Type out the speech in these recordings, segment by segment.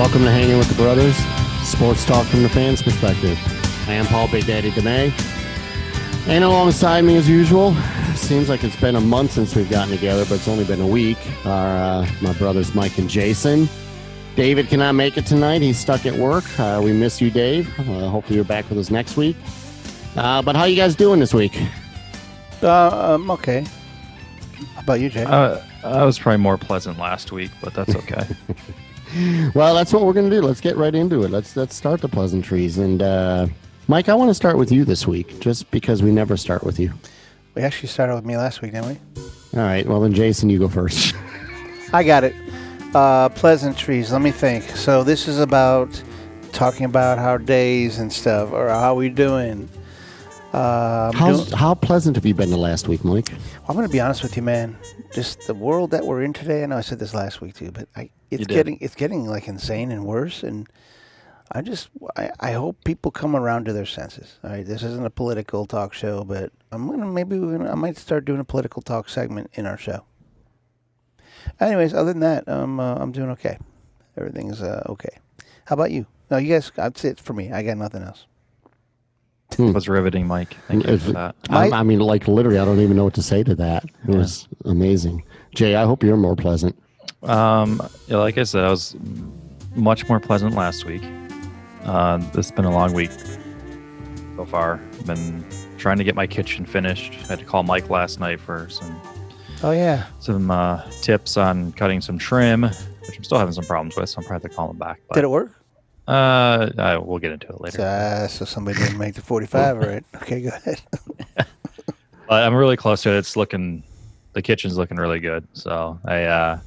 Welcome to Hanging with the Brothers, sports talk from the fans' perspective. I am Paul Big Daddy DeMay. And alongside me, as usual, seems like it's been a month since we've gotten together, but it's only been a week. Are uh, my brothers Mike and Jason. David cannot make it tonight. He's stuck at work. Uh, we miss you, Dave. Uh, hopefully, you're back with us next week. Uh, but how are you guys doing this week? Uh, um, okay. How about you, Jay? Uh, I was probably more pleasant last week, but that's okay. well, that's what we're going to do. Let's get right into it. Let's let's start the pleasantries. And uh, Mike, I want to start with you this week, just because we never start with you. we actually started with me last week, didn't we? All right. Well, then, Jason, you go first. I got it. Uh, pleasantries. Let me think. So this is about talking about our days and stuff, or how we doing. Uh, I'm, doing- how pleasant have you been the last week, Mike? I'm gonna be honest with you, man. Just the world that we're in today. I know I said this last week too, but I, it's getting it's getting like insane and worse. And I just I, I hope people come around to their senses. All right, this isn't a political talk show, but I'm gonna maybe gonna, I might start doing a political talk segment in our show. Anyways, other than that, um, uh, I'm doing okay. Everything's uh, okay. How about you? No, you guys. That's it for me. I got nothing else. It was riveting, Mike. Thank you If- for that. I, I mean, like literally, I don't even know what to say to that. It Yeah. was amazing. Jay, I hope you're more pleasant. Um, yeah, like I said, I was much more pleasant last week. Uh, this has been a long week so far. Been trying to get my kitchen finished. I had to call Mike last night for some Oh yeah. some uh, tips on cutting some trim, which I'm still having some problems with. So I'm probably have to call him back. But, Did it work? Uh, I, we'll get into it later. So, uh, so somebody didn't make the 45, right? Okay, go ahead. but I'm really close to it. It's looking, the kitchen's looking really good. So I uh,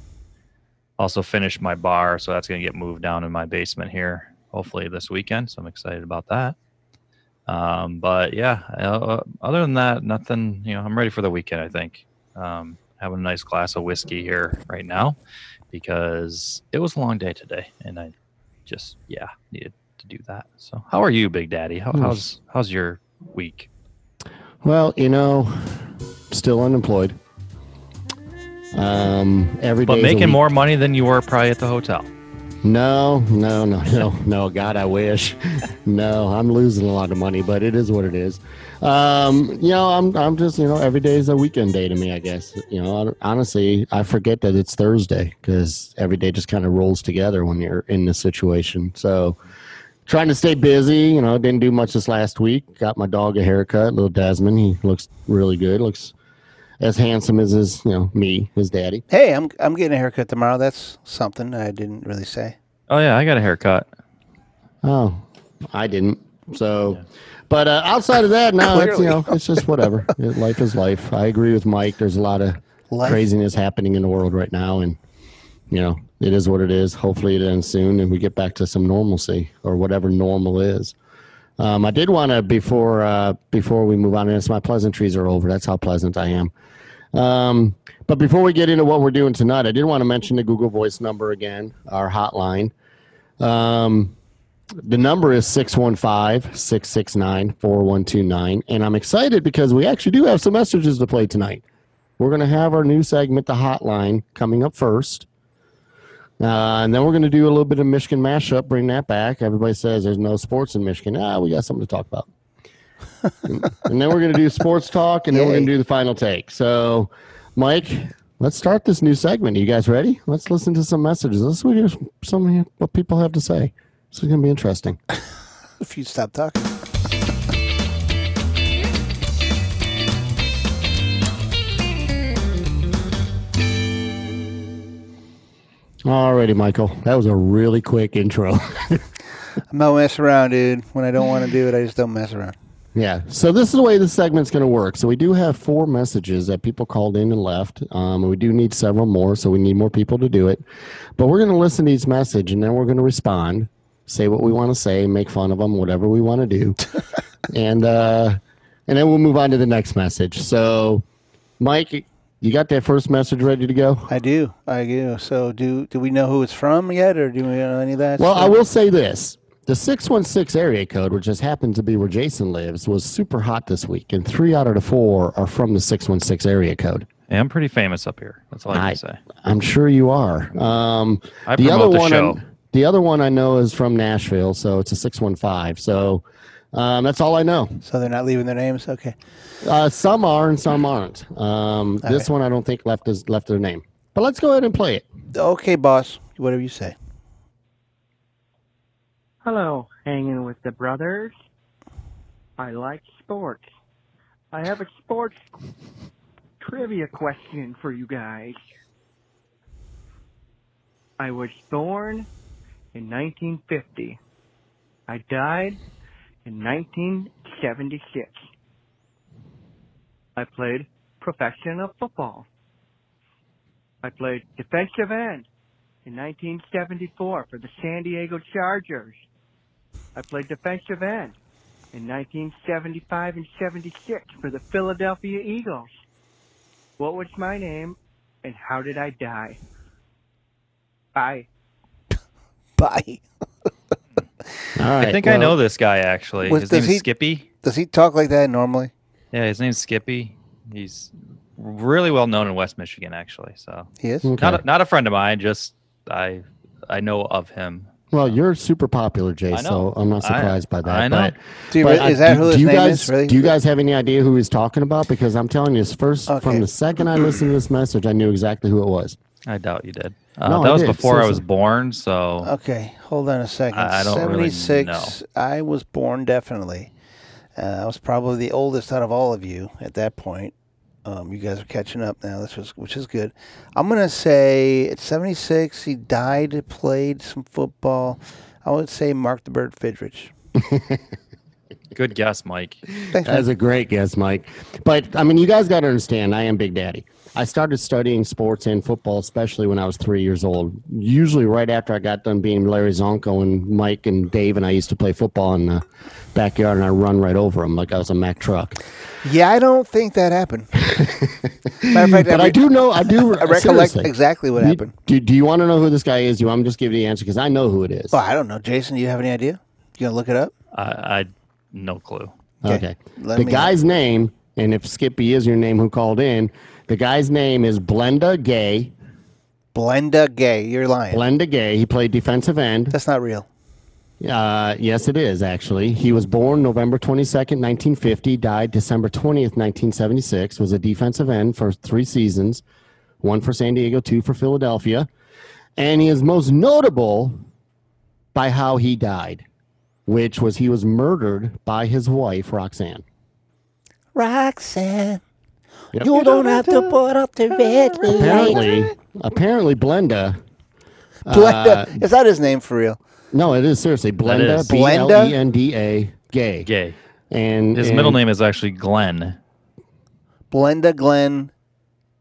also finished my bar, so that's gonna get moved down in my basement here, hopefully this weekend. So I'm excited about that. Um, but yeah, uh, other than that, nothing. You know, I'm ready for the weekend. I think um, having a nice glass of whiskey here right now because it was a long day today, and I just yeah needed to do that. So how are you, Big Daddy? How, how's how's your week? Well, you know, still unemployed. Um, every But making more money than you were probably at the hotel. No, no, no, no, no. God, I wish. no, I'm losing a lot of money, but it is what it is. Um, you know, I'm, I'm just, you know, every day is a weekend day to me. I guess. You know, honestly, I forget that it's Thursday because every day just kind of rolls together when you're in this situation. So, trying to stay busy. You know, didn't do much this last week. Got my dog a haircut, little Desmond. He looks really good. Looks as handsome as his, you know, me, his daddy. Hey, I'm I'm getting a haircut tomorrow. That's something I didn't really say. Oh yeah, I got a haircut. Oh, I didn't. So, but uh, outside of that, no, it's, you know, it's just whatever. It- life is life. I agree with Mike. There's a lot of Life. craziness happening in the world right now, and you know, it is what it is. Hopefully, it ends soon, and we get back to some normalcy or whatever normal is. Um, I did want to before uh, before we move on. And it's my pleasantries are over. That's how pleasant I am. Um, but before we get into what we're doing tonight, I did want to mention the Google Voice number again, our hotline. Um, the number is 615 669 4129. And I'm excited because we actually do have some messages to play tonight. We're going to have our new segment, The Hotline, coming up first. Uh, and then we're going to do a little bit of Michigan mashup, bring that back. Everybody says there's no sports in Michigan. Ah, we got something to talk about. and, and then we're going to do sports talk, and then we're going to do the final take. So, Mike, let's start this new segment. Are you guys ready? Let's listen to some messages. Let's hear some of what people have to say. This is going to be interesting. If you stop talking. Alrighty, Michael. That was a really quick intro. I'm not messing around, dude. When I don't want to do it, I just don't mess around. Yeah. So this is the way this segment's going to work. So we do have four messages that people called in and left. Um, and we do need several more, so we need more people to do it. But we're going to listen to each message, and then we're going to respond, say what we want to say, make fun of them, whatever we want to do, and uh, and then we'll move on to the next message. So, Mike, you got that first message ready to go? I do. I do. So do do we know who it's from yet, or do we know any of that? Well, I will say this. The 616 area code, which just happened to be where Jason lives, was super hot this week, and three out of the four are from the 616 area code. Yeah, I'm pretty famous up here. That's all I I- can say. I'm sure you are. Um, I the promote other the one, show. I'm- The other one I know is from Nashville, so it's a six one five. So um, that's all I know. So they're not leaving their names. Okay. Uh, some are and some aren't. Um, this Okay. one I don't think left his left their name. But let's go ahead and play it. Okay, boss. Whatever you say. Hello, hanging with the brothers. I like sports. I have a sports trivia question for you guys. I was born in 1950. I died in 1976. I played professional football. I played defensive end in 1974 for the San Diego Chargers. I played defensive end in 1975 and 76 for the Philadelphia Eagles. What was my name and how did I die? Bye. Bye. All right. I think I know this guy actually. Was- his name does he- Skippy. Does he talk like that normally? Yeah, his name's Skippy. He's really well known in West Michigan, actually. So He is. Okay. not a, not a friend of mine. Just I I know of him. Well, you're super popular, Jay, so. I'm not I- surprised by that. I know. But, Do you but, is that do- who his do you name guys, is? Really? Do you guys have any idea who he's talking about? Because I'm telling you, it's first Okay. from the second I listened to this message, I knew exactly who it was. I doubt you did. Uh, No, that I was did, before I was born. So Okay, hold on a second. I- I don't really 76. I was born definitely. Uh, I was probably the oldest out of all of you at that point. Um, you guys are catching up now. This was, which is good. I'm gonna say at 76 he died, played some football. I would say Mark the Bird Fidrych. good guess, Mike. Thanks, That's a great guess, Mike. But I mean, you guys got to understand, I am Big Daddy. I started studying sports and football, especially when I was three years old. Usually, right after I got done being Larry Csonka and Mike and Dave, and I used to play football in the backyard, and I run right over them like I was a Mack truck. Yeah, I don't think that happened. Matter of fact, But I re- do know, I do I recollect exactly what happened. Do, do you want to know who this guy is? You want me to just give you the answer because I know who it is. Oh, I don't know, Jason. Do you have any idea? You gonna look it up? I, I no clue. Okay. Okay. The me- guy's name, and if Skippy is your name who called in, the guy's name is Blenda Gay. Blenda Gay. You're lying. Blenda Gay. He played defensive end. That's not real. Uh, yes, it is actually. He was born November 22nd, 1950, died December 20th, 1976, was a defensive end for three seasons, one for San Diego, two for Philadelphia. And he is most notable by how he died, which was he was murdered by his wife, Roxanne. Roxanne, Yep. you don't have to put up the red. Apparently, apparently Blenda. Blenda. uh, is that his name for real? no, it is seriously Blenda. is. B L E N D A. Gay. Gay. And His and- middle name is actually Glenn Blenda Glenn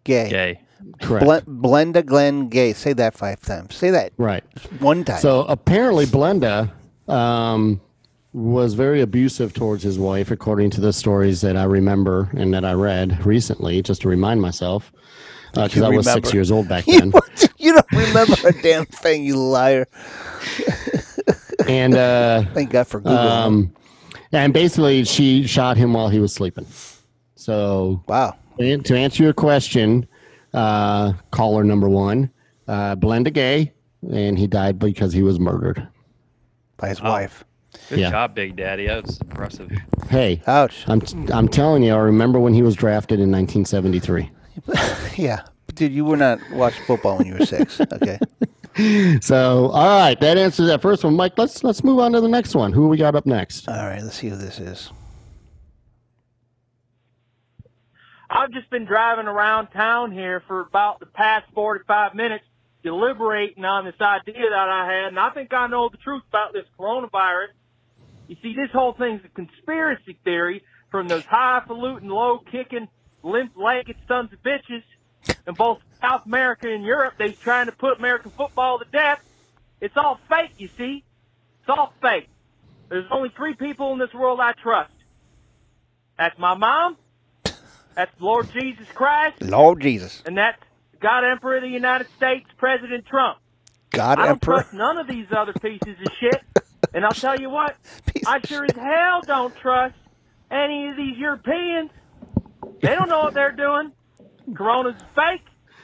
Gay. Gay. Correct. Ble- Blenda Glenn Gay. Say that five times. Say that right. one time. So apparently, Blenda um, was very abusive towards his wife, according to the stories that I remember and that I read recently, just to remind myself, because You I was six years old back then. you don't remember a damn thing, you liar. and uh, Thank God for Google. um, and basically, she shot him while he was sleeping. So wow. To answer your question, uh, caller number one, uh, Blenda Gay, and he died because he was murdered. By his wife. Good Yeah. job, Big Daddy. That was impressive. Hey, Ouch. I'm I'm telling you, I remember when he was drafted in 1973. Yeah. Dude, you were not watching football when you were six. Okay. So, all right, that answers that first one, Mike. Let's let's move on to the next one. Who we got up next? All right. Let's see who this is. I've just been driving around town here for about the past 45 minutes deliberating on this idea that I had, and I think I know the truth about this coronavirus. You see, this whole thing's a conspiracy theory from those highfalutin, low-kicking, limp-legged sons of bitches in both South America and Europe. They're trying to put American football to death. It's all fake, you see. It's all fake. There's only three people in this world I trust. That's my mom, that's Lord Jesus Christ, Lord Jesus. and that's God Emperor of the United States, President Trump. God I don't Emperor. trust none of these other pieces of shit. And I'll tell you what, Piece I sure as hell don't trust any of these Europeans. They don't know what they're doing. Corona's fake.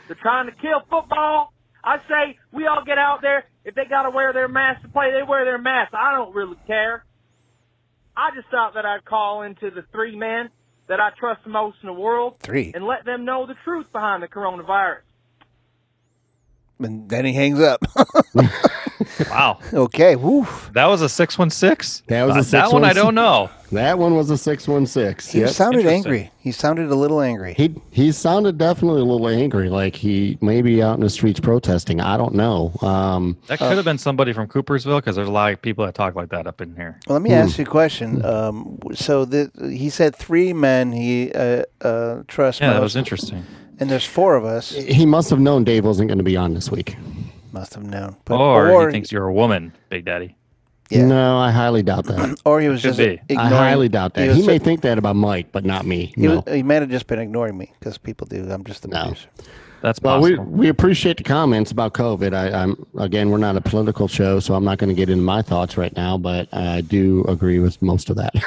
They're trying to kill football. I say we all get out there If they got to wear their mask to play, they wear their mask. I don't really care. I just thought that I'd call into the three men that I trust the most in the world Three. and let them know the truth behind the coronavirus. And then he hangs up. Wow, okay. Woo. that was a six one six. That was a that one. I don't know. That one was a six one six. He Yep. sounded angry. He sounded a little angry. He he sounded definitely a little angry, like he may be out in the streets protesting. I don't know. Um, That could have been somebody from Coopersville because there's a lot of people that talk like that up in here. Well, let me ask you a question. Um, so the, he said three men he uh, uh, trusts Yeah, that was interesting. And there's four of us. he must have known Dave wasn't going to be on this week. Must have known. Or, he thinks you're a woman, Big Daddy. Yeah. No, I highly doubt that. or he was Could just be. ignoring. I highly doubt that. was He may ju- think that about Mike, but not me. He, No. was, he might have just been ignoring me because people do. I'm just the No. producer. That's Well, we, possible. we appreciate the comments about COVID. I, I'm again, we're not a political show, so I'm not going to get into my thoughts right now. But I do agree with most of that.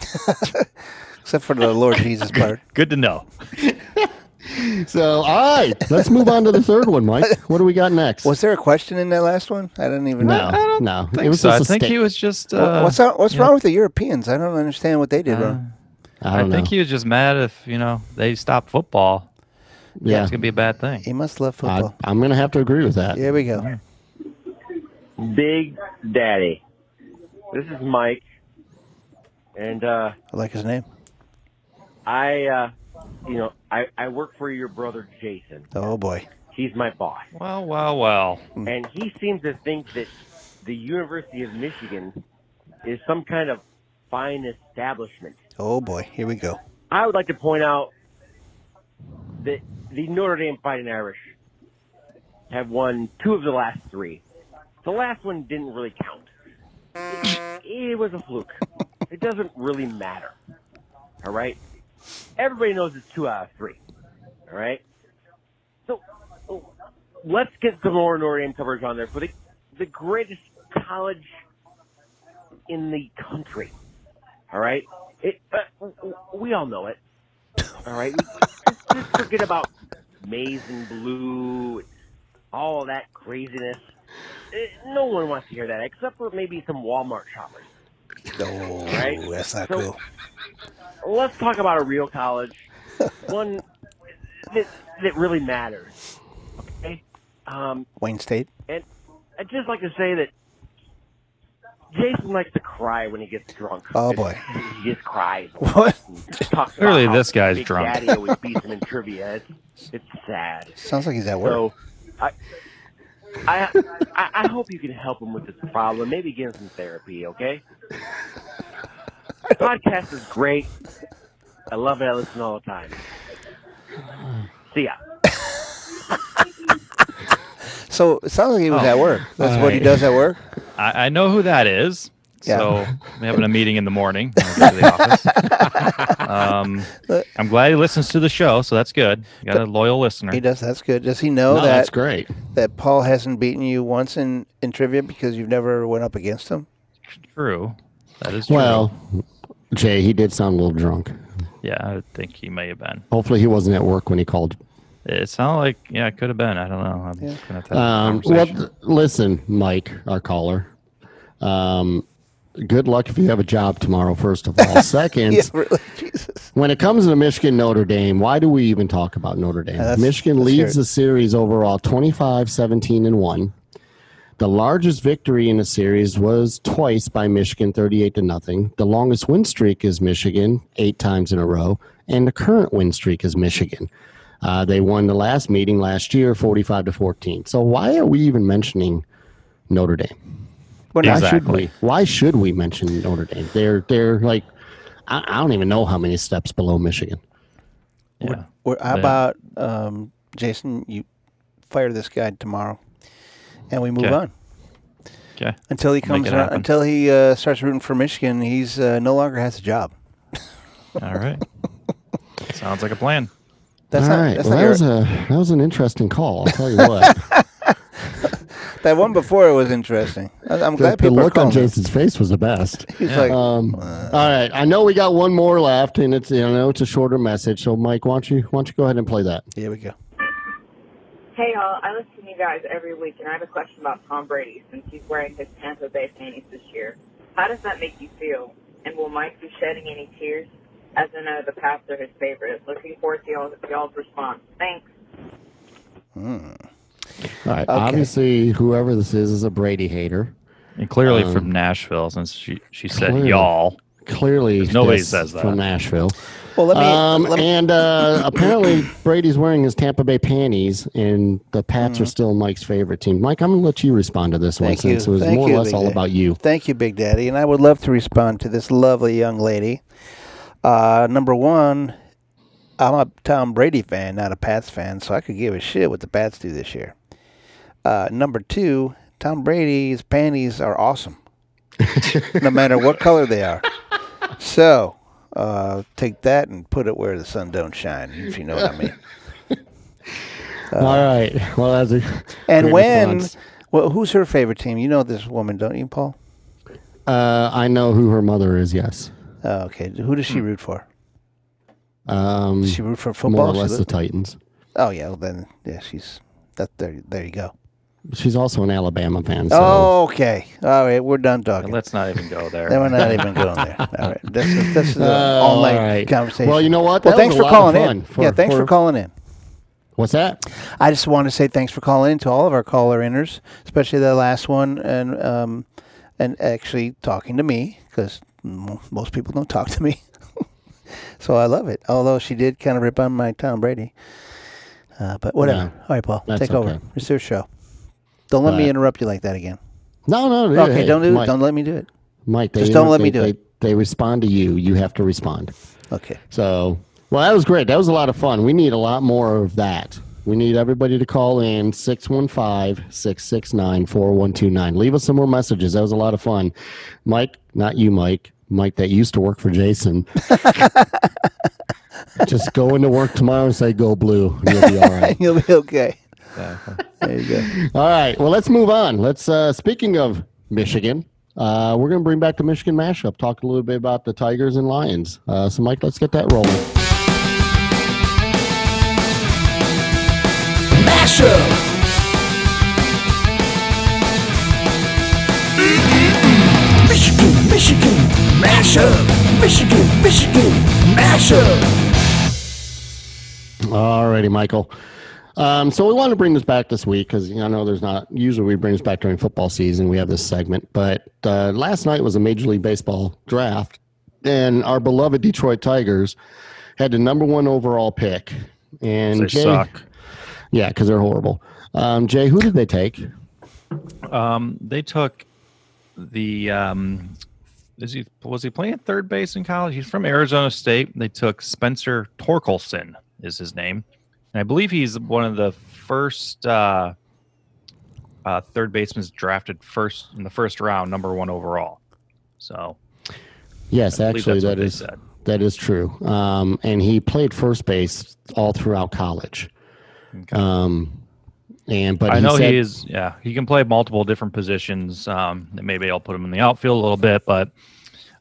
Except for the Lord Jesus part. Good to know. So, all right, let's move on to the third one, Mike. What do we got next? Was there a question in that last one? I didn't even know. no, no, I think so. I think he was just. Uh, Wha- what's wrong, what's you know, wrong with the Europeans? I don't understand what they did uh, wrong. I I, don't think he was just mad if you know they stopped football. yeah, It's gonna be a bad thing. He must love I, football. I'm going to have to agree with that. Here we go. Big Daddy. This is Mike, and uh, I like his name. I, uh, you know, I, I work for your brother Jason. Oh boy. He's my boss, Well, well, well. Hmm. and he seems to think that the University of Michigan is some kind of fine establishment. Oh boy. Here we go. I would like to point out that the Notre Dame Fighting Irish have won two of the last three. The last one didn't really count. It, it was a fluke. It doesn't really matter. All right? Everybody knows it's two out of three. All right? So let's get some more Notre Dame coverage on there for the, the greatest college in the country. All right? It, uh, we all know it. All right? just, just forget about maize and blue, all that craziness. Eh, No one wants to hear that except for maybe some Walmart shoppers. Oh, Right. that's not So- cool. Let's talk about a real college, one that, that really matters. Okay? Um, Wayne State. and I'd just like to say that Jason likes to cry when he gets drunk. Oh, boy. He just cries. What? Talks Clearly this guy's Big drunk. Daddy always beats him in trivia. It's, it's sad. Sounds like he's at work. So, I, I, I, I hope you can help him with this problem. Maybe get him some therapy. Okay. Podcast is great. I love it. I listen all the time. See ya. So it sounds like he was Oh. at work. That's what he Alright. does at work. I, I know who that is. Yeah. So we're having a meeting in the morning. The um, I'm glad he listens to the show, so that's good. You got a loyal listener. He does. That's good. Does he know no, that's great. that Paul hasn't beaten you once in in trivia because you've never went up against him? True. That is true. Well, Jay, he did sound a little drunk. yeah, I think he may have been. Hopefully, he wasn't at work when he called. It sounded like yeah, it could have been. I don't know. I'm Yeah. gonna have to have Um, well, listen, Mike, our caller. Um, good luck if you have a job tomorrow. First of all, second, Yeah, really. Jesus. when it comes to Michigan Notre Dame, why do we even talk about Notre Dame? Yeah, Michigan leads the series overall 25 17 and 1. The largest victory in the series was twice by Michigan 38 to nothing. The longest win streak is Michigan 8 times in a row and the current win streak is Michigan. Uh, they won the last meeting last year 45 to 14. So why are we even mentioning Notre Dame? We're Why should we? Why should we mention Notre Dame? They're they're like I, I don't even know how many steps below Michigan. yeah. we're, how Yeah. about um, Jason? You fire this guy tomorrow, and we move Okay. on Okay. until he comes it around, until he uh, starts rooting for Michigan. He's uh, no longer has a job. All right. Sounds like a plan. That's All not. right. That's well, not that your, was a that was an interesting call. I'll tell you what. that one before it was interesting. I, I'm glad the people are look on calling. me. Jason's face was the best. He's Yeah. like, Um, all right. I know we got one more left, and it's you know it's a shorter message. So Mike, why don't you why don't you go ahead and play that? here we go. Hey y'all, I listen to you guys every week, and I have a question about Tom Brady since he's wearing his Tampa Bay panties this year. How does that make you feel? And will Mike be shedding any tears? As I know the Pats are his favorite. Looking forward to y'all's, y'all's response. Thanks. All right. Obviously, whoever this is is a Brady hater. And clearly Um, from Nashville, since she she said clearly. y'all. Clearly, Nobody says that. from Nashville. Well, let me. um, let me and uh, apparently, Brady's wearing his Tampa Bay panties, and the Pats are still Mike's favorite team. Mike, I'm going to let you respond to this one Mm-hmm. Since you. it was Thank more you, or less Big all Daddy. about you. Thank you, Big Daddy. And I would love to respond to this lovely young lady. Uh, number one, I'm a Tom Brady fan, not a Pats fan, so I could give a shit what the Pats do this year. Uh, number two, Tom Brady's panties are awesome, no matter what color they are. So uh, take that and put it where the sun don't shine, if you know what I mean. all right. Well, that's a And when, response. well, who's her favorite team? You know this woman, don't you, Paul? Uh, I know who her mother is. Yes. Oh, okay. Who does she root for? Um, Does she root for football. more or less the Titans. Oh yeah, well then yeah, she's that there. There you go. She's also an Alabama fan. So. Oh, okay. All right, we're done talking. Let's not even go there. Then we're not even going there. All right, this is this is an Oh, all night all right. conversation. Well, you know what? Well, thanks was for a lot of calling fun in. for- yeah, thanks for for- calling in. What's that? I just want to say thanks for calling in to all of our caller inners, especially the last one, and um, and actually talking to me because most people don't talk to me. so I love it. Although she did kind of rip on my Tom Brady, uh, but whatever. Yeah, all right, Paul, that's take over. okay. It's your show. Don't let me interrupt you like that again. No, no. dude, Okay, hey, don't do it. Mike, Don't let me do it. Mike, they Just don't let me they- do it. They, they respond to you. You have to respond. Okay. So, well, that was great. That was a lot of fun. We need a lot more of that. We need everybody to call in 615 669 4129. Leave us some more messages. That was a lot of fun. Mike, not you, Mike. Mike that used to work for Jason. Just go into work tomorrow and say, go blue. You'll be all right. You'll be okay. There you go. All right. Well, let's move on. Let's. Uh, speaking of Michigan, uh, we're going to bring back the Michigan mashup. Talk a little bit about the Tigers and Lions. Uh, so, Mike, let's get that rolling. Mashup. Michigan, Michigan, mashup. Michigan, Michigan, mashup. All righty, Michael. Um, so we want to bring this back this week because I know there's not usually we bring this back during football season. We have this segment, but uh, last night was a Major League Baseball draft, and our beloved Detroit Tigers had the number one overall pick. And They Jay, suck. yeah, because they're horrible. Um, Jay, who did they take? Um, they took the um, is he was he playing third base in college? He's from Arizona State. They took Spencer Torkelson is his name, and I believe he's one of the first uh, uh, third basemen drafted first in the first round, number one overall. So Yes, I actually, that is that is true. Um, and he played first base all throughout college. Okay. Um, and but I he know said, he is. Yeah, he can play multiple different positions. Um, maybe I'll put him in the outfield a little bit, but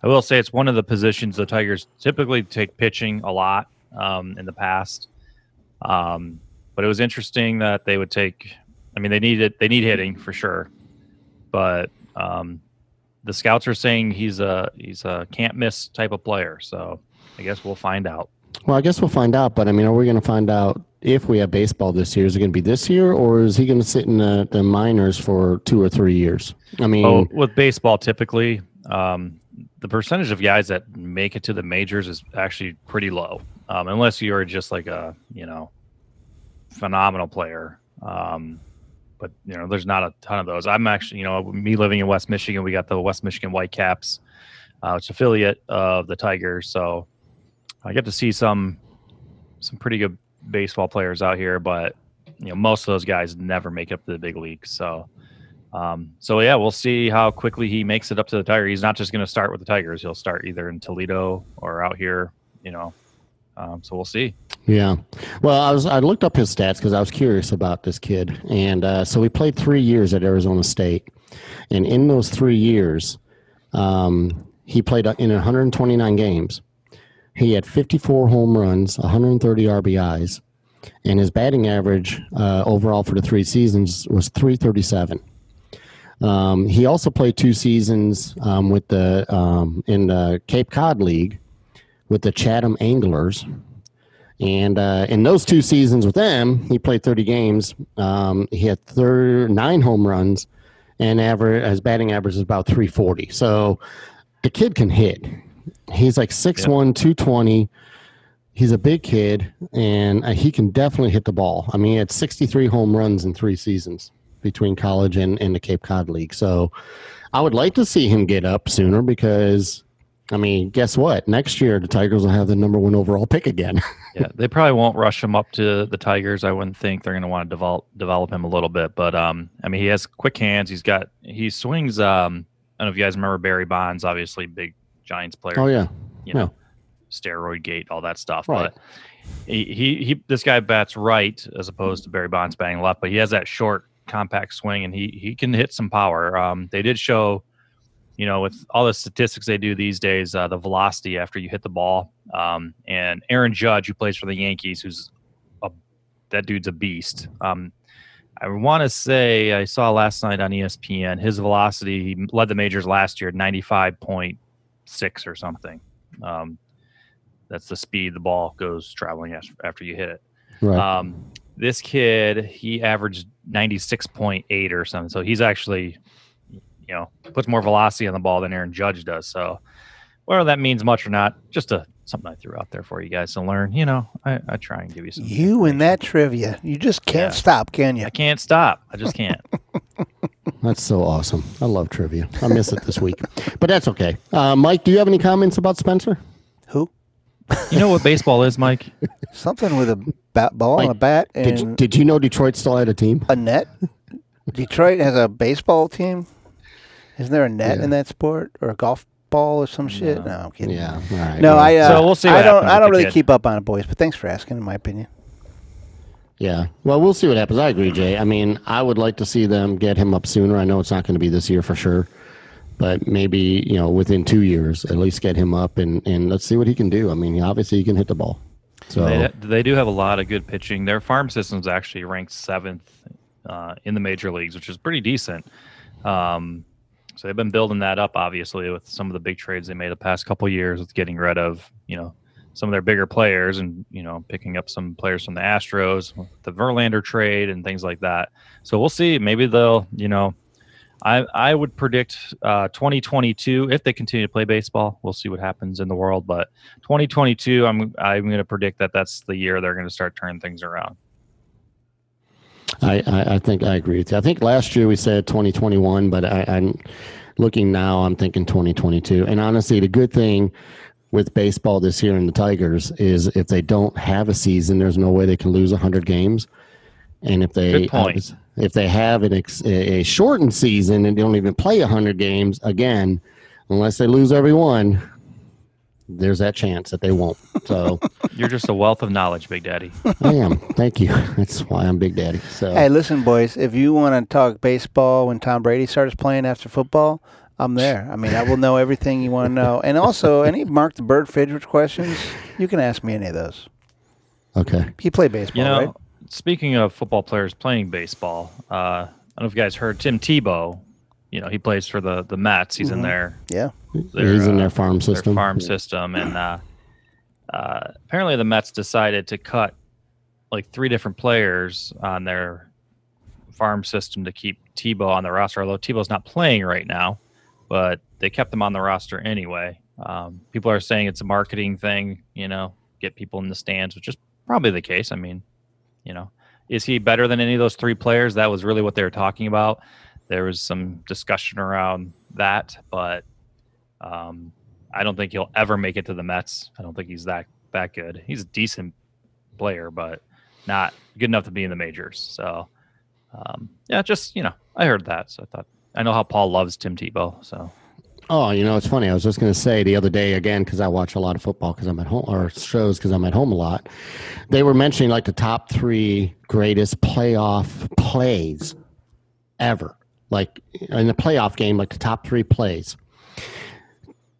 I will say it's one of the positions the Tigers typically take pitching a lot um, in the past. Um, but it was interesting that they would take. I mean, they need it. They need hitting for sure, but um, the scouts are saying he's a he's a can't miss type of player. So I guess we'll find out. Well, I guess we'll find out. But I mean, are we going to find out if we have baseball this year? Is it going to be this year, or is he going to sit in the, the minors for two or three years? I mean, Oh, with baseball, typically, um, the percentage of guys that make it to the majors is actually pretty low, um, unless you're just like a you know phenomenal player. Um, but you know, there's not a ton of those. I'm actually, you know, me living in West Michigan, we got the West Michigan Whitecaps, uh, which affiliate of the Tigers. So I get to see some some pretty good baseball players out here, but you know, most of those guys never make it up to the big leagues. So. Um, so yeah, we'll see how quickly he makes it up to the Tigers. He's not just going to start with the Tigers; he'll start either in Toledo or out here. You know, um, so we'll see. Yeah. Well, I was I looked up his stats because I was curious about this kid, and uh, so he played three years at Arizona State, and in those three years, um, he played in 129 games. He had 54 home runs, 130 RBIs, and his batting average uh, overall for the three seasons was 337. Um, he also played two seasons um, with the um, in the Cape Cod League with the Chatham Anglers, and uh, in those two seasons with them, he played 30 games. Um, he had thir- nine home runs, and average his batting average is about 340. So the kid can hit. He's like 6'1", 220. He's a big kid, and uh, he can definitely hit the ball. I mean, he had 63 home runs in three seasons between college and, and the Cape Cod League. So I would like to see him get up sooner because, I mean, guess what? Next year, the Tigers will have the number one overall pick again. yeah, they probably won't rush him up to the Tigers. I wouldn't think they're going to want to develop develop him a little bit, but um, I mean, he has quick hands. He's got he swings. Um, I don't know if you guys remember Barry Bonds, obviously big Giants player. oh, yeah. you know, steroid gate, all that stuff. Right. But he, he he this guy bats right as opposed to Barry Bonds batting left, but he has that short, compact swing and he he can hit some power. Um, they did show, you know, with all the statistics they do these days, uh, the velocity after you hit the ball. Um, and Aaron Judge, who plays for the Yankees, who's a that dude's a beast. Um, I want to say I saw last night on ESPN his velocity. He led the majors last year, ninety five point six or something. Um, that's the speed the ball goes traveling after, after you hit it. Right. Um, this kid, he averaged 96.8 or something. So he's actually, you know, puts more velocity on the ball than Aaron Judge does. So whether that means much or not, just a something I threw out there for you guys to learn. You know, I, I try and give you some. You and that trivia. You just can't Yeah. stop, can you? I can't stop. I just can't. That's so awesome. I love trivia. I miss it this week, but that's okay. Uh, Mike, do you have any comments about Spencer? Who? You know what baseball is, Mike? Something with a bat ball and a Like, bat Did, and did you know Detroit still had a team? a net. Detroit has a baseball team. Isn't there a net Yeah. in that sport or a golf ball or some shit? No, I'm kidding. Yeah. All right. No, well, I. Uh, So we'll see I don't. I don't really kid. keep up on it, boys. But thanks for asking. In my opinion, Yeah. Well, we'll see what happens. I agree, Jay. I mean, I would like to see them get him up sooner. I know it's not going to be this year for sure, but maybe you know within two years at least get him up and and let's see what he can do. I mean, obviously he can hit the ball. So They, they do have a lot of good pitching. Their farm system's actually ranked seventh uh, in the major leagues, which is pretty decent. Um, so they've been building that up, obviously, with some of the big trades they made the past couple years, with getting rid of you know some of their bigger players and you know picking up some players from the Astros, the Verlander trade and things like that. So we'll see. Maybe they'll you know. I, I would predict uh, 2022 if they continue to play baseball. We'll see what happens in the world, but 2022, I'm I'm going to predict that that's the year they're going to start turning things around. I, I I think I agree with you. I think last year we said 2021, but I, I'm looking now. I'm thinking 2022. And honestly, the good thing with baseball this year in the Tigers is if they don't have a season, there's no way they can lose 100 games. And if they Good point. If they have an ex, a a shortened season and they don't even play 100 games again, unless they lose every one, there's that chance that they won't. So You're just a wealth of knowledge, Big Daddy. I am. Thank you. That's why I'm Big Daddy. So hey, listen, boys. If you want to talk baseball when Tom Brady starts playing after football, I'm there. I mean, I will know everything you want to know. And also, any Mark the Bird Fidrych questions, you can ask me any of those. okay. He played baseball, You know, right? Speaking of football players playing baseball, uh, I don't know if you guys heard Tim Tebow. You know, he plays for the the Mets. He's in there. Yeah. their, He's in uh, their farm system. Their farm system, and uh, uh, apparently the Mets decided to cut like three different players on their farm system to keep Tebow on the roster. Although Tebow's not playing right now, but they kept him on the roster anyway. Um, people are saying it's a marketing thing, you know, get people in the stands, which is probably the case. I mean, you know, is he better than any of those three players? That was really what they were talking about. There was some discussion around that, but um, I don't think he'll ever make it to the Mets. I don't think he's that that good. He's a decent player, but not good enough to be in the majors. So, um, yeah, just you know, I heard that, so I thought I know how Paul loves Tim Tebow. So Oh, you know, it's funny. I was just going to say the other day again because I watch a lot of football because I'm at home or shows because I'm at home a lot. They were mentioning like the top three greatest playoff plays ever, like in the playoff game, like the top three plays.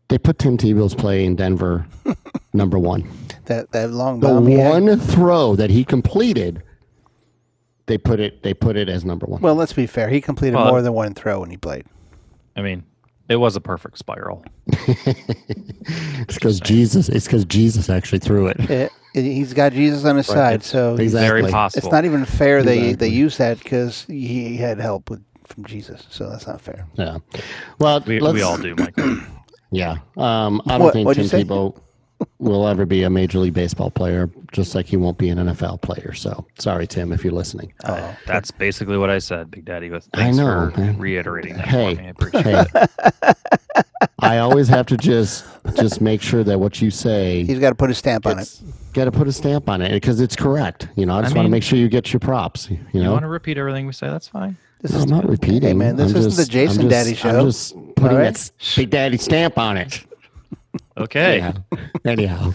They put Tim Tebow's play in Denver number one. That that long The bomb. he had. one throw that he completed, they put it they put it as number one. Well, let's be fair. He completed Well, more than one throw when he played. I mean, it was a perfect spiral. it's because Jesus. It's because Jesus actually threw it. It, it- he's got Jesus on his Right. side, so he's- Exactly. Very possible. it's not even fair they they use that because he had help with from Jesus. So that's not fair. Yeah. Well, We, we all do, Michael. Yeah. Um, I don't What- think what'd you Tim say? Tebow will ever be a Major League Baseball player, just like he won't be an NFL player. So sorry, Tim, if you're listening. Oh, That's basically what I said, Big Daddy. With I know, for man. reiterating that Hey, for me. I appreciate hey. it. I always have to just just make sure that what you say he's got to put a stamp on it. got to put a stamp on it because it's correct. You know, I just want to make sure you get your props. You You know, want to repeat everything we say? That's fine. This No, is I'm not repeating. Hey, man, this I'm isn't the Jason I'm just- Daddy show. I'm just putting All right? that Big Daddy stamp on it. Okay. Yeah. Anyhow. All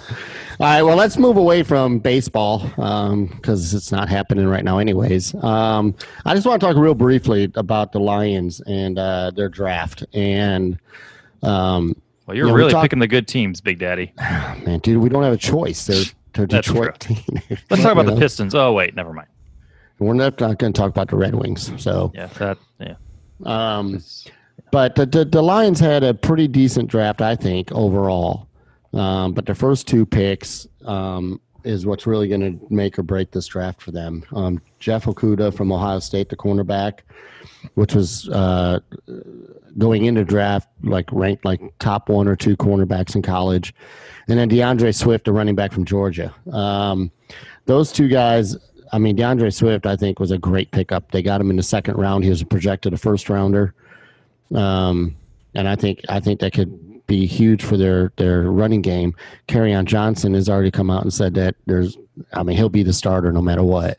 right. Well, let's move away from baseball because it's not happening right now, anyways. Um, I just want to talk real briefly about the Lions and uh, their draft. And um, Well, you're Yeah, we really talked- picking the good teams, Big Daddy. man, dude, we don't have a choice. They're, they're Detroit team. Let's talk about the know? Pistons. Oh wait, never mind. We're not, not going to talk about the Red Wings. So, Yeah, that. Yeah. um, but the, the, the Lions had a pretty decent draft, I think, overall. Um, but the first two picks um, is what's really going to make or break this draft for them. Um, Jeff Okudah from Ohio State, the cornerback, which was uh, going into draft like ranked like top one or two cornerbacks in college, and then DeAndre Swift, the running back from Georgia. Um, those two guys. I mean, DeAndre Swift, I think, was a great pickup. They got him in the second round. He was projected a first rounder, um, and I think I think that could be huge for their their running game. on Johnson has already come out and said that there's. I mean, he'll be the starter no matter what.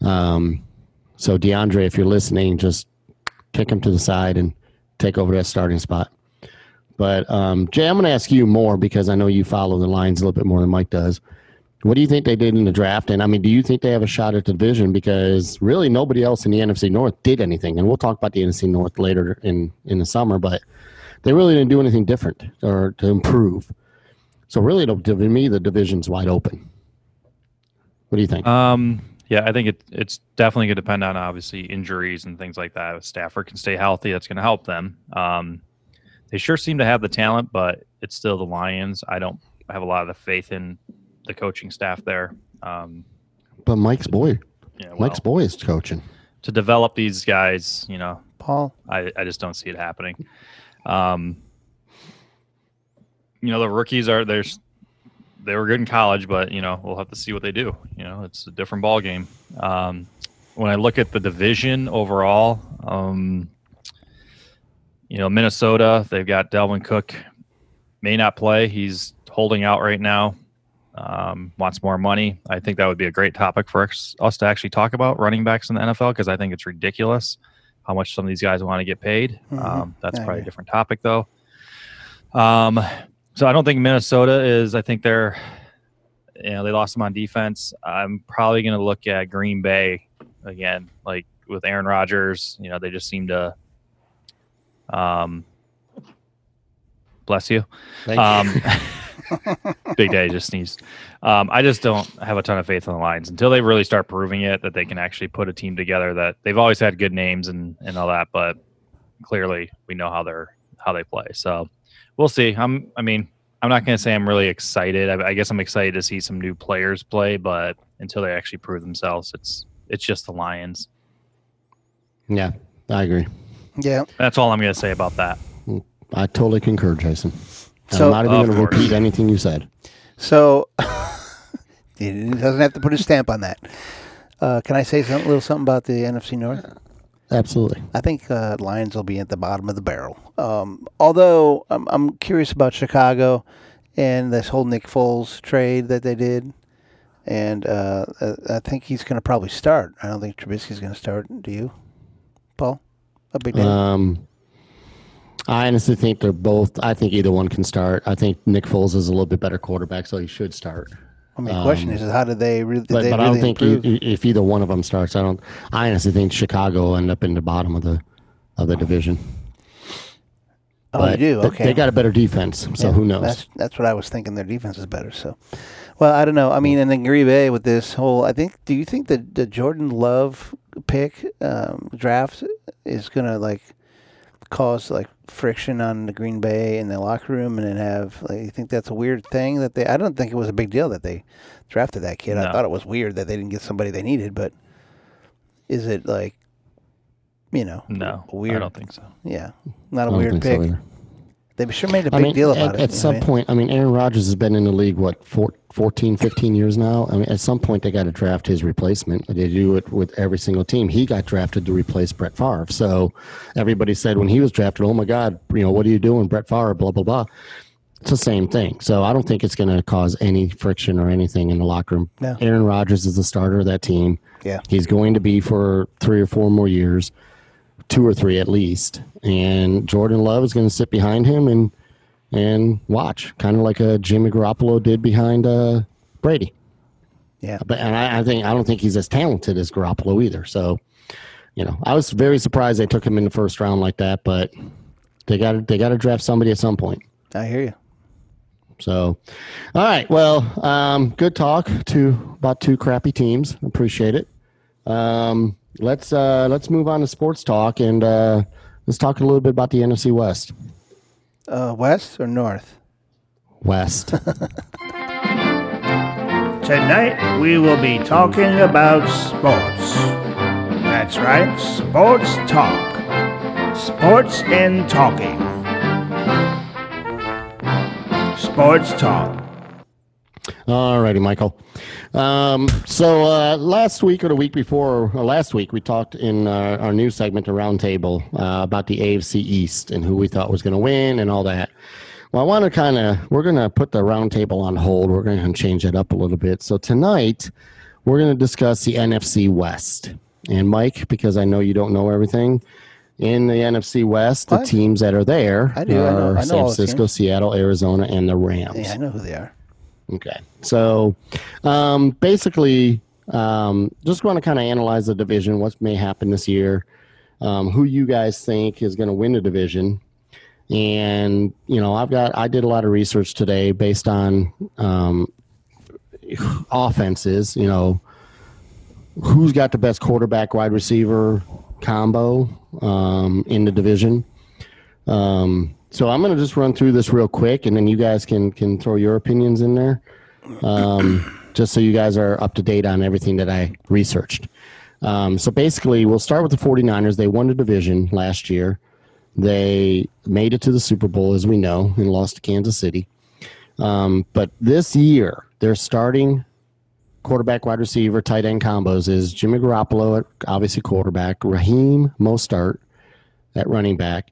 Um, so DeAndre, if you're listening, just kick him to the side and take over that starting spot. But um, Jay, I'm going to ask you more because I know you follow the lines a little bit more than Mike does. What do you think they did in the draft? And I mean, do you think they have a shot at the division? Because really, nobody else in the NFC North did anything. And we'll talk about the NFC North later in in the summer. But they really didn't do anything different or to improve. So really, to, me, the division's wide open. What do you think? Um. Yeah, I think it, it's definitely going to depend on obviously injuries and things like that. If Stafford can stay healthy, that's going to help them. Um, they sure seem to have the talent, but it's still the Lions. I don't have a lot of the faith in the coaching staff there. Um, but Mike's boy, you know, Mike's boy is coaching. to develop these guys, you know, Paul. I, I just don't see it happening. Um, you know, the rookies are there's they were good in college, but you know we'll have to see what they do. You know, it's a different ball game. Um, when I look at the division overall, um, you know, Minnesota they've got Dalvin Cook may not play. He's holding out right now. Um, wants more money. I think that would be a great topic for us, us to actually talk about running backs in the NFL because I think it's ridiculous how much some of these guys want to get paid. Mhm. Um, that's I probably a different topic though. Um, so I don't think Minnesota is. I think they're, you know, they lost them on defense. I'm probably going to look at Green Bay again, like with Aaron Rodgers. You know, they just seem to. Um, bless you. Thank Um, Big Daddy just sneezed. Um, I just don't have a ton of faith in the Lions until they really start proving it that they can actually put a team together. That they've always had good names and and all that, but clearly we know how they're how they play. So we'll see. I'm. I mean, I'm not going to say I'm really excited. I, I guess I'm excited to see some new players play, but until they actually prove themselves, it's it's just the Lions. Yeah, I agree. Yeah. That's all I'm going to say about that. I totally concur, Jason. And So- I'm not even going to repeat anything you said. So he doesn't have to put his stamp on that. Uh, can I say something, a little something about the NFC North? Absolutely. I think uh, Lions will be at the bottom of the barrel. Um, although I'm, I'm curious about Chicago and this whole Nick Foles trade that they did. And uh, uh, I think he's going to probably start. I don't think Trubisky's going to start. Do you, Paul? A big deal. Um, I honestly think they're both. I think either one can start. I think Nick Foles is a little bit better quarterback, so he should start. I mean, the question um, is, how do they really? But, they but I really don't think e- if either one of them starts, I don't. I honestly think Chicago will end up in the bottom of the of the division. oh, you do. Okay. They got a better defense, so Yeah, who knows? That's that's what I was thinking. Their defense is better. So, Well, I don't know. I mean, and then Green Bay with this whole, I think. Do you think that the Jordan Love pick um, draft is gonna like cause like friction on the Green Bay in the locker room, and then have like you think that's a weird thing that they? I don't think it was a big deal that they drafted that kid. I thought it was weird that they didn't get somebody they needed, but is it like, you know, No, weird? I don't think so. Yeah, not a I don't weird think so pick. either. They sure made a big mean, deal at, about it. at some I mean? point, I mean, Aaron Rodgers has been in the league, what, four, 14, 15 years now? I mean, at some point, they got to draft his replacement. They do it with every single team. He got drafted to replace Brett Favre. So everybody said when he was drafted, oh my God, you know, what are you doing, Brett Favre, blah, blah, blah. It's the same thing. So I don't think it's going to cause any friction or anything in the locker room. No. Aaron Rodgers is the starter of that team. Yeah. He's going to be for three or four more years, two or three at least. And Jordan Love is going to sit behind him and and watch, kind of like a Jimmy Garoppolo did behind uh, Brady. Yeah. But and I, I think I don't think he's as talented as Garoppolo either. So, you know, I was very surprised they took him in the first round like that. But they got they got to draft somebody at some point. I hear you. So, all right. Well, um, good talk to about two crappy teams. Appreciate it. Um, let's uh, let's move on to sports talk and uh, let's talk a little bit about the NFC West. Uh, west or north? West. Tonight we will be talking about sports. That's right, sports talk. Sports and talking. Sports talk. All righty, Michael. Um, so uh, last week or the week before, or last week, we talked in uh, our news segment, the roundtable, uh, about the AFC East and who we thought was going to win and all that. Well, I want to kind of, we're going to put the roundtable on hold. We're going to change it up a little bit. So tonight, we're going to discuss the NFC West. And Mike, because I know you don't know everything, in the NFC West, the What? teams that are there I do. I know- are I know San Francisco. Seattle, Arizona, and the Rams. Yeah, I know who they are. Okay. So um, basically, um, just want to kind of analyze the division, what may happen this year, um, who you guys think is going to win the division. And, you know, I've got, I did a lot of research today based on um, offenses, you know, who's got the best quarterback wide receiver combo um, in the division. Um, so I'm going to just run through this real quick, and then you guys can can throw your opinions in there, um, just so you guys are up to date on everything that I researched. Um, so basically, we'll start with the 49ers. They won the division last year. They made it to the Super Bowl, as we know, and lost to Kansas City. Um, but this year, they're starting quarterback, wide receiver, tight end combos is Jimmy Garoppolo obviously quarterback, Raheem Mostert at running back.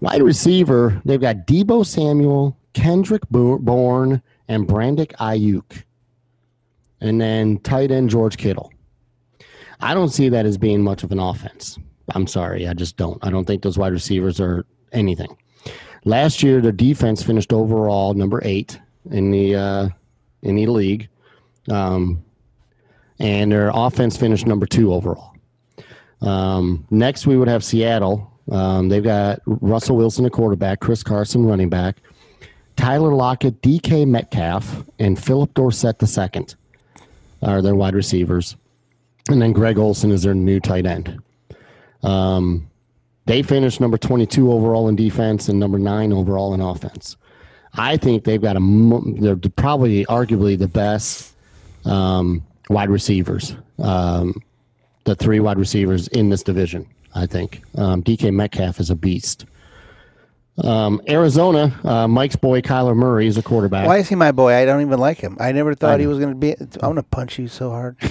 Wide receiver, they've got Deebo Samuel, Kendrick Bourne, and Brandick Aiyuk. And then tight end George Kittle. I don't see that as being much of an offense. I'm sorry, I just don't. I don't think those wide receivers are anything. Last year, their defense finished overall number eight in the uh, in the league, um, and their offense finished number two overall. Um, next, we would have Seattle. Um, they've got Russell Wilson, a quarterback, Chris Carson, running back, Tyler Lockett, DK Metcalf, and Phillip Dorsett II are their wide receivers. And then Greg Olsen is their new tight end. Um, they finished number 22 overall in defense and number nine overall in offense. I think they've got a, they're probably arguably the best um, wide receivers. Um, the three wide receivers in this division. I think um, DK Metcalf is a beast. Um, Arizona, uh, Mike's boy Kyler Murray is a quarterback. Why is he my boy? I don't even like him. I never thought he was going to be. I'm going to punch you so hard.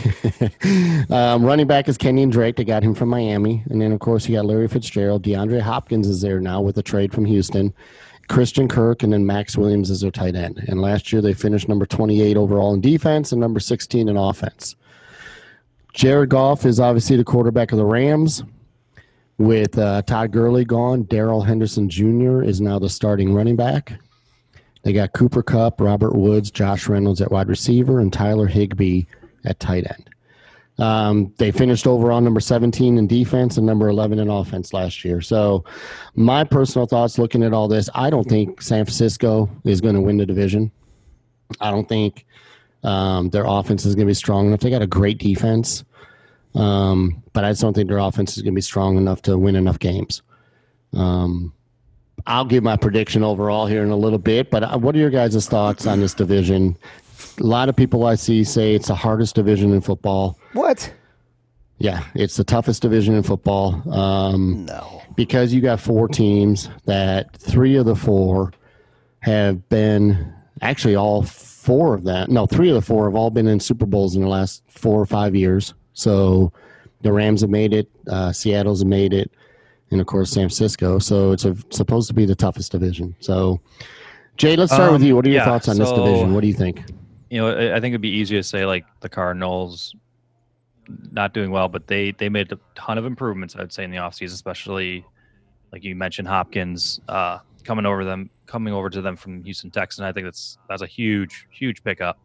Um, running back is Kenyon Drake. They got him from Miami, and then of course you got Larry Fitzgerald. DeAndre Hopkins is there now with a trade from Houston. Christian Kirk and then Maxx Williams is their tight end. And last year they finished number 28 overall in defense and number 16 in offense. Jared Goff is obviously the quarterback of the Rams. With uh, Todd Gurley gone, Darrell Henderson Jr. is now the starting running back. They got Cooper Kupp, Robert Woods, Josh Reynolds at wide receiver, and Tyler Higbee at tight end. Um, they finished overall number 17 in defense and number 11 in offense last year. So, my personal thoughts looking at all this, I don't think San Francisco is going to win the division. I don't think Um, their offense is going to be strong enough. They got a great defense, um, but I just don't think their offense is going to be strong enough to win enough games. Um, I'll give my prediction overall here in a little bit, but uh, what are your guys' thoughts on this division? A lot of people I see say it's the hardest division in football. What? Yeah, it's the toughest division in football. Um, No. because you got four teams that three of the four have been actually all four of that no three of the four have all been in super bowls in the last four or five years so the rams have made it uh, seattle's made it and of course san francisco so it's a, supposed to be the toughest division so jay let's start with Um, you what are your yeah, thoughts on this division what do you think you know, I I think it'd be easy to say like the Cardinals not doing well, but they they made a ton of improvements. I'd say in the offseason, especially like you mentioned Hopkins uh, coming over them, coming over to them from Houston Texans. And I think that's that's a huge huge pickup.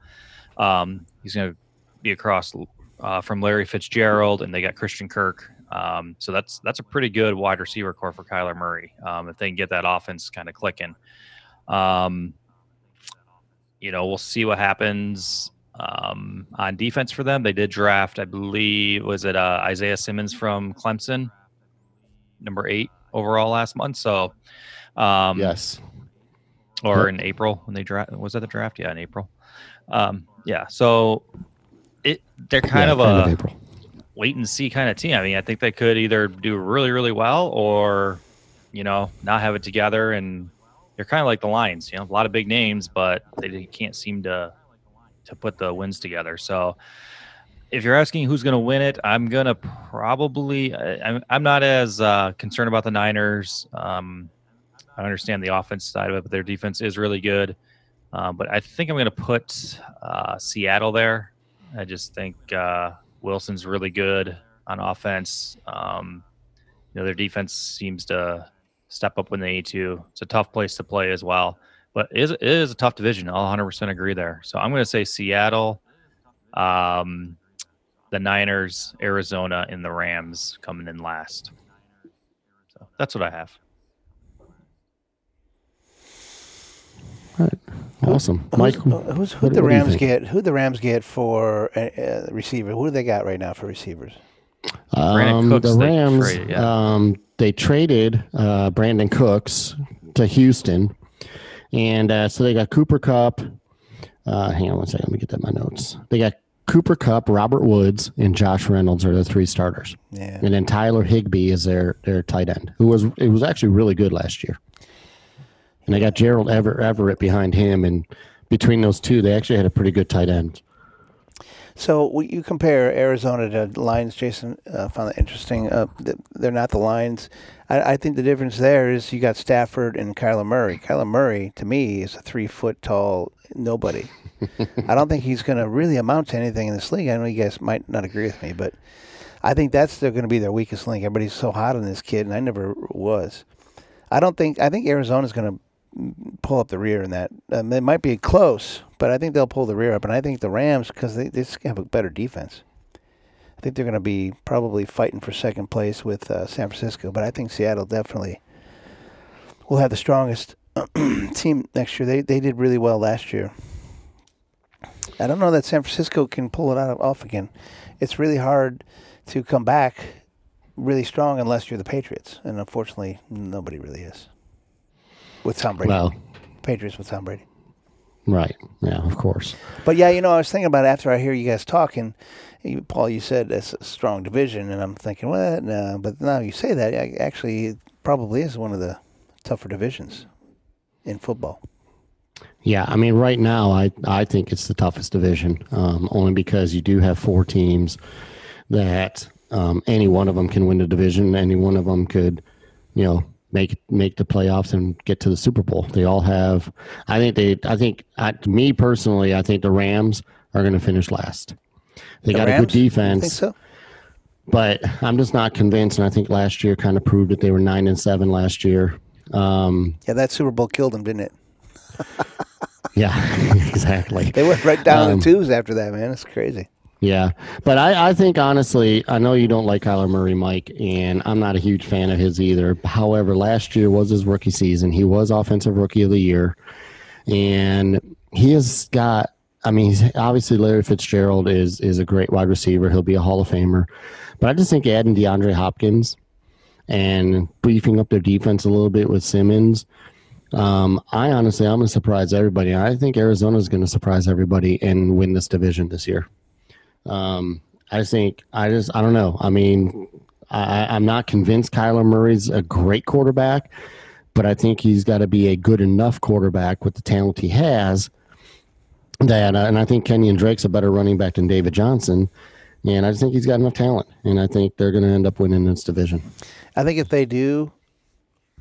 Um, he's going to be across uh, from Larry Fitzgerald, and they got Christian Kirk. Um, so that's that's a pretty good wide receiver core for Kyler Murray um, if they can get that offense kind of clicking. Um, you know, we'll see what happens um, on defense for them. They did draft, I believe, was it uh, Isaiah Simmons from Clemson, number eight overall last month. So, um, yes or in April when they draft. Was that the draft? Yeah, in April. Um, yeah. So it they're kind Yeah, of a April. wait and see kind of team. I mean, I think they could either do really, really well or, you know, not have it together. And they're kind of like the Lions, you know, a lot of big names, but they can't seem to to put the wins together. So if you're asking who's going to win it, I'm going to probably, I- I'm, I'm not as uh, concerned about the Niners. Um, I understand the offense side of it, but their defense is really good. Um, but I think I'm going to put uh, Seattle there. I just think uh, Wilson's really good on offense. Um, you know, their defense seems to step up when they need to. It's a tough place to play as well, but it is, it is a tough division. I'll 100% agree there. So I'm going to say Seattle, um, the Niners, Arizona, and the Rams coming in last. So that's what I have. Awesome mike Who's, uh, who's, who what- the what do you Rams get? Who the Rams get for uh, uh, receiver? Who do they got right now for receivers? Um, Cooks the they Rams, traded, yeah. um, they traded uh, Brandin Cooks to Houston, and uh, so they got Cooper Kupp. Uh, hang on one second, let me get that in my notes. They got Cooper Kupp, Robert Woods, and Josh Reynolds are the three starters, Yeah. and then Tyler Higbee is their their tight end, who was it was actually really good last year. And they got Gerald Ever, Everett behind him, and between those two, they actually had a pretty good tight end. So you compare Arizona to Lions. Jason uh, found that interesting. Uh, they're not the Lions. I, I think the difference there is you got Stafford and Kyler Murray. Kyler Murray, to me, is a three foot tall nobody. I don't think he's going to really amount to anything in this league. I know you guys might not agree with me, but I think that's they're going to be their weakest link. Everybody's so hot on this kid, and I never was. I don't think. I think Arizona's going to pull up the rear in that. Um, it might be close, but I think they'll pull the rear up. And I think the Rams, because they, they just have a better defense, I think they're going to be probably fighting for second place with uh, San Francisco. But I think Seattle definitely will have the strongest team next year. They they did really well last year. I don't know that San Francisco can pull it out of, off again. It's really hard to come back really strong unless you're the Patriots, and unfortunately, nobody really is. With Tom Brady, Well, Patriots with Tom Brady. right, yeah, of course. But yeah, you know, I was thinking about it after I hear you guys talking. You, Paul, you said it's a strong division, and I'm thinking, what? No, but now you say that, I- actually, it probably is one of the tougher divisions in football. Yeah, I mean, right now, I I think it's the toughest division, um, only because you do have four teams that um, any one of them can win the division. Any one of them could, you know, make make the playoffs and get to the Super Bowl. They all have. I think they. I think. I, me personally, I think the Rams are going to finish last. They The got a good defense think so? but I'm just not convinced. And I think last year kind of proved that they were nine and seven last year. Um, Yeah, that Super Bowl killed them, didn't it? yeah, exactly. They went right down Um, the twos after that, man. It's crazy. Yeah, but I, I think honestly, I know you don't like Kyler Murray, Mike, and I'm not a huge fan of his either. However, last year was his rookie season. He was offensive rookie of the year, and he has got I mean, obviously Larry Fitzgerald is is a great wide receiver. He'll be a Hall of Famer, but I just think adding DeAndre Hopkins and beefing up their defense a little bit with Simmons. Um, I honestly, I'm to surprise everybody. I think Arizona is to surprise everybody and win this division this year. Um, I think I just I don't know. I mean, I, I'm not convinced Kyler Murray's a great quarterback, but I think he's got to be a good enough quarterback with the talent he has. That uh, and I think Kenyon Drake's a better running back than David Johnson, and I just think he's got enough talent, and I think they're going to end up winning this division. I think if they do,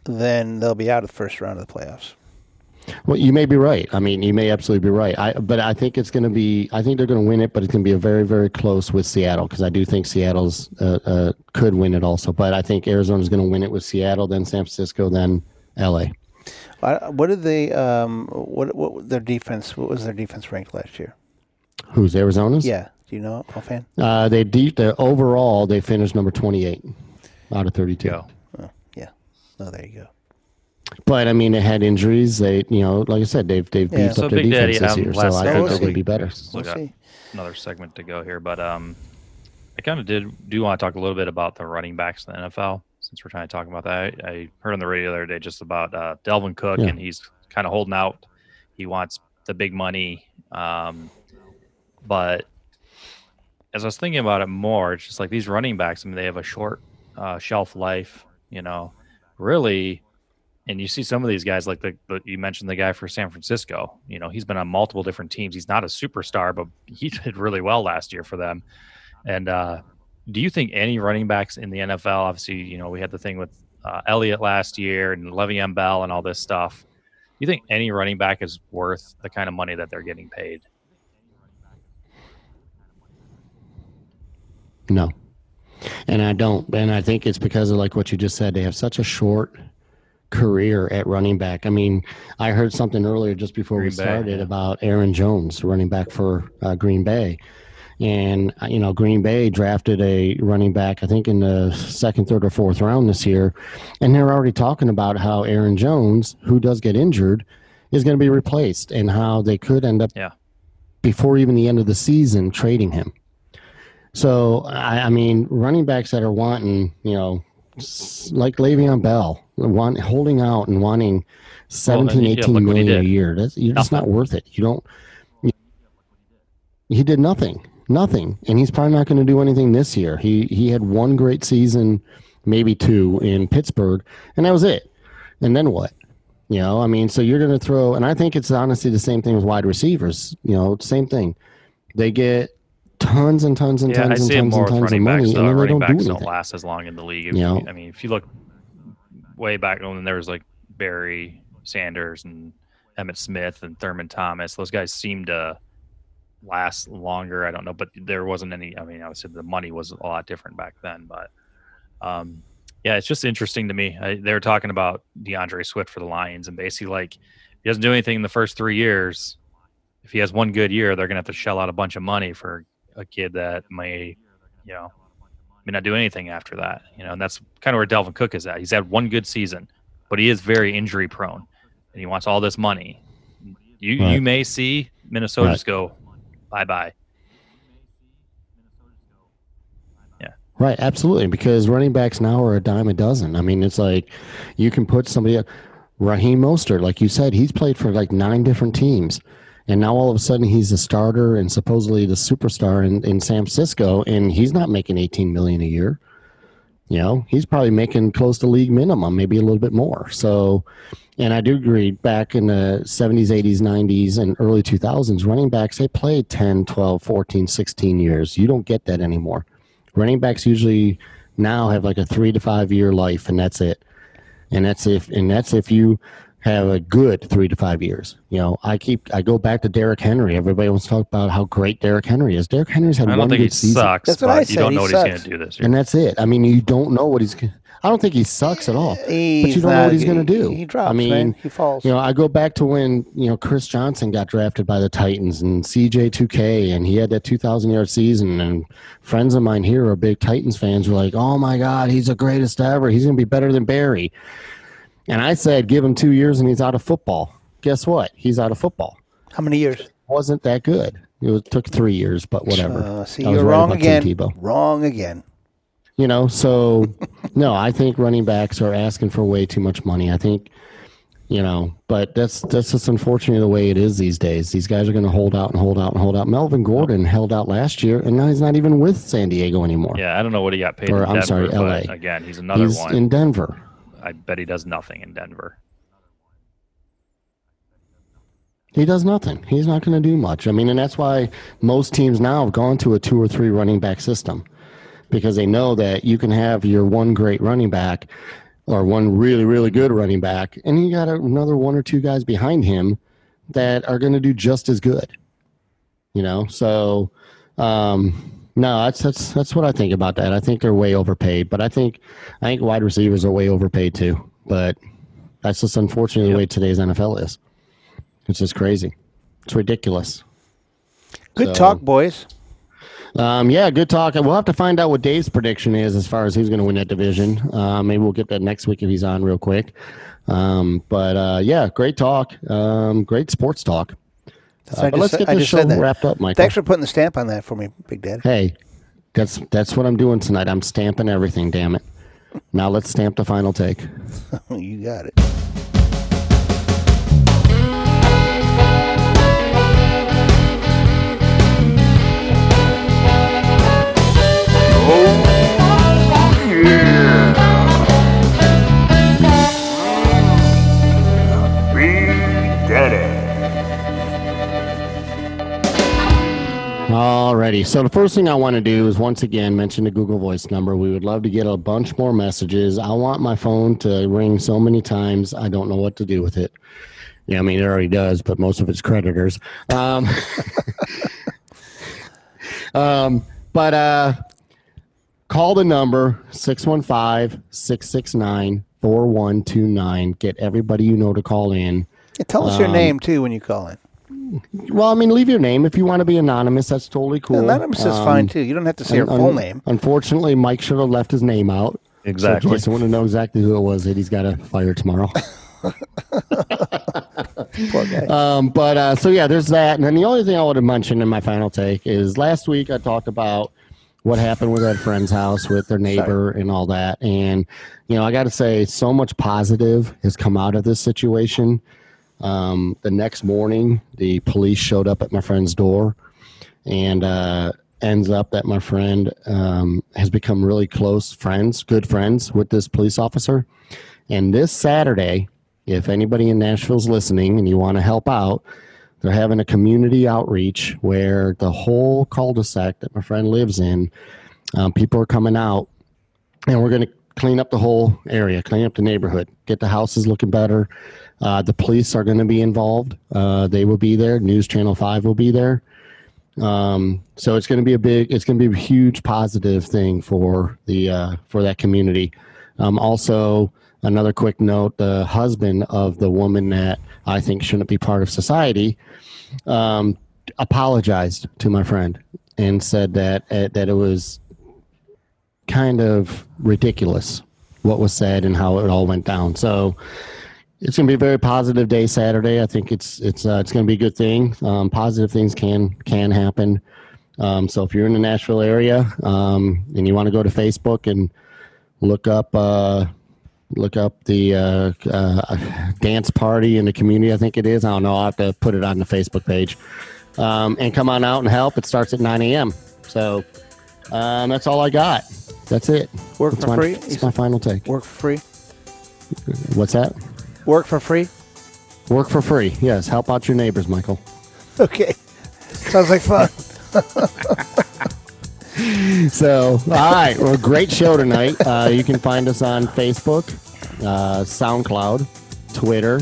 then they'll be out of the first round of the playoffs. Well, you may be right. I mean, you may absolutely be right. I, but I think it's going to be. I think they're going to win it, but it's going to be a very, very close with Seattle because I do think Seattle's uh, uh, could win it also. But I think Arizona's going to win it with Seattle, then San Francisco, then L.A. What did they? Um, what what their defense? What was their defense ranked last year? Who's Arizona's? Yeah, do you know offhand? Uh, they deep. The overall, they finished number twenty-eight out of thirty-two. Go. Yeah. Oh, there you go. But I mean, they had injuries. They, you know, like I said, they've they've Yeah. beefed So up their Big Daddy, defense this um, year. So I think they're we'll going to be better. We We'll got another segment to go here, but um, I kind of did do want to talk a little bit about the running backs in the NFL since we're trying to talk about that. I, I heard on the radio the other day just about uh, Dalvin Cook, Yeah. and he's kind of holding out. He wants the big money, um, but as I was thinking about it more, it's just like these running backs. I mean, they have a short uh, shelf life, you know, really. And you see some of these guys, like the, the you mentioned the guy for San Francisco. You know, he's been on multiple different teams. He's not a superstar, but he did really well last year for them. And uh, do you think any running backs in the NFL? Obviously, you know, we had the thing with uh, Elliott last year and Le'Veon Bell and all this stuff. Do you think any running back is worth the kind of money that they're getting paid? No. And I don't. And I think it's because of like what you just said. They have such a short career at running back. I mean, I heard something earlier just before we Green Bay, started yeah. about Aaron Jones, running back for uh, Green Bay. And, uh, you know, Green Bay drafted a running back, I think, in the second, third, or fourth round this year. And they're already talking about how Aaron Jones, who does get injured, is going to be replaced and how they could end up, Yeah. before even the end of the season, trading him. So I, I mean, running backs that are wanting, you know, like Le'Veon Bell, want holding out and wanting 17, yeah, 18 look what he million a year. That's you're just not worth it. You don't. you- he did nothing, nothing, and he's probably not going to do anything this year. He he had one great season, maybe two in Pittsburgh, and that was it. And then what? You know, I mean, so you're going to throw, and I think it's honestly the same thing with wide receivers. You know, same thing. They get tons and tons and Yeah, I tons and see tons more and tons of running backs. money, Though. and then they don't do backs don't last as long in the league. If you- I mean, if you look way back when there was like Barry Sanders and Emmitt Smith and Thurman Thomas, those guys seemed to last longer. I don't know, but there wasn't any. I mean, obviously the money was a lot different back then, but um, yeah, it's just interesting to me. I, they were talking about DeAndre Swift for the Lions, and basically like if he doesn't do anything in the first three years. If he has one good year, they're gonna have to shell out a bunch of money for a kid that may, you know, may not do anything after that. You know, and that's kind of where Dalvin Cook is at. He's had one good season, but he is very injury prone, and he wants all this money. You you may see Minnesota Right. just go bye bye. Yeah. Right, absolutely. Because running backs now are a dime a dozen. I mean, it's like you can put somebody, Raheem Mostert, like you said, he's played for like nine different teams, and now all of a sudden he's a starter and supposedly the superstar in, in San Francisco, and he's not making eighteen million a year. You know, he's probably making close to league minimum, maybe a little bit more. So, and I do agree, back in the 70s, 80s, 90s, and early 2000s, running backs, they played 10, 12, 14, 16 years. You don't get that anymore. Running backs usually now have like a three to five year life, and that's it. And that's if, and that's if you have a good three to five years. You know, I keep, I go back to Derrick Henry. Everybody wants to talk about how great Derrick Henry is. Derrick Henry's had I one don't think good he season. sucks, That's what but I you don't He know what he's going to do this year. and that's it. I mean, you don't know what he's. I don't think he sucks at all. but you don't know what he's going to he- do. He drops, I mean, man. He falls. you know, I go back to when you know Chris Johnson got drafted by the Titans and CJ2K, and he had that 2,000 yard season. And friends of mine here are big Titans fans. Were like, "Oh my God, he's the greatest ever. He's going to be better than Barry." And I said, "Give him two years, and he's out of football." Guess what? He's out of football. How many years? wasn't that good. It was, took three years, but whatever. Uh, see, I you're right wrong about Tim again. Tebow. Wrong again. You know, so no, I think running backs are asking for way too much money. I think, you know, but that's that's just unfortunately the way it is these days. These guys are going to hold out and hold out and hold out. Melvin Gordon held out last year, and now he's not even with San Diego anymore. Yeah, I don't know what he got paid. Or, in I'm Denver, sorry, LA. Again, he's another he's one. in Denver. I bet he does nothing in Denver. He does nothing. He's not going to do much. I mean, and that's why most teams now have gone to a two or three running back system because they know that you can have your one great running back or one really, really good running back, and you got another one or two guys behind him that are going to do just as good. You know, so um, no, that's that's that's what I think about that. I think they're way overpaid, but I think I think wide receivers are way overpaid too. But that's just unfortunately the way today's NFL is. It's just crazy. It's ridiculous. Good So- talk, boys. Um, yeah, good talk. We'll have to find out what Dave's prediction is as far as who's going to win that division. Uh, maybe we'll get that next week if he's on real quick. Um, but uh, yeah, great talk. Um, great sports talk. Uh, I but just let's get I this show wrapped up, Michael. Thanks for putting the stamp on that for me, Big Dad. Hey, that's that's what I'm doing tonight. I'm stamping everything. Damn it! Now let's stamp the final take. you got it. Alrighty. So the first thing I want to do is once again mention the Google Voice number. We would love to get a bunch more messages. I want my phone to ring so many times. I don't know what to do with it. Yeah, I mean it already does, but most of it's creditors. Um, um, but uh, call the number 615-669-4129. Get everybody you know to call in. Yeah, tell us your Um, name too when you call in. Well, I mean, leave your name if you want to be anonymous. That's totally cool. Anonymous is Um, fine too. You don't have to say your un- full un- name. Unfortunately, Mike should have left his name out. Exactly. So Jason want to know exactly who it was that he's got to fire tomorrow. Poor guy. um, but uh, so yeah, there's that. And then the only thing I would have mentioned in my final take is last week I talked about what happened with that friend's house with their neighbor and all that. And you know, I got to say, so much positive has come out of this situation. Um, the next morning, the police showed up at my friend's door, and uh, ends up that my friend um, has become really close friends, good friends with this police officer. And this Saturday, if anybody in Nashville's listening and you want to help out, they're having a community outreach where the whole cul-de-sac that my friend lives in, um, people are coming out, and we're going to clean up the whole area, clean up the neighborhood, get the houses looking better. Uh, the police are going to be involved. Uh, they will be there. News Channel Five will be there. Um, so it's going to be a big, it's going to be a huge positive thing for the uh, for that community. Um, also, another quick note: the husband of the woman that I think shouldn't be part of society um, apologized to my friend and said that uh, that it was kind of ridiculous what was said and how it all went down. So it's going to be a very positive day Saturday. I think it's it's uh, it's going to be a good thing. Um, positive things can can happen. Um, so if you're in the Nashville area um, and you want to go to Facebook and look up uh, look up the uh, uh, dance party in the community, I think it is. I don't know. I'll have to put it on the Facebook page um, and come on out and help. It starts at 9 a.m. So um, that's all I got. That's it. Work That's for my, free? That's my final take. Work for free. What's that? Work for free. Work for free. Yes. Help out your neighbors, Michael. Okay. Sounds like fun. So, all right. Well, great show tonight. Uh, you can find us on Facebook, uh, SoundCloud, Twitter,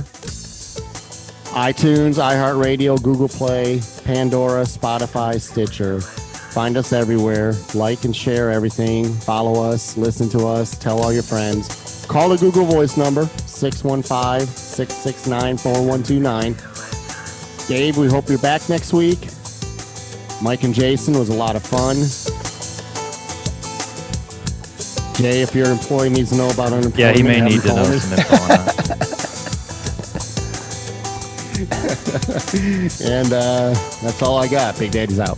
iTunes, iHeartRadio, Google Play, Pandora, Spotify, Stitcher. Find us everywhere. Like and share everything. Follow us. Listen to us. Tell all your friends. Call the Google Voice number 615 669 4129. Dave, we hope you're back next week. Mike and Jason was a lot of fun. Jay, if your employee needs to know about unemployment, Yeah, he may need to know me. some info on that. and uh, that's all I got. Big Daddy's out.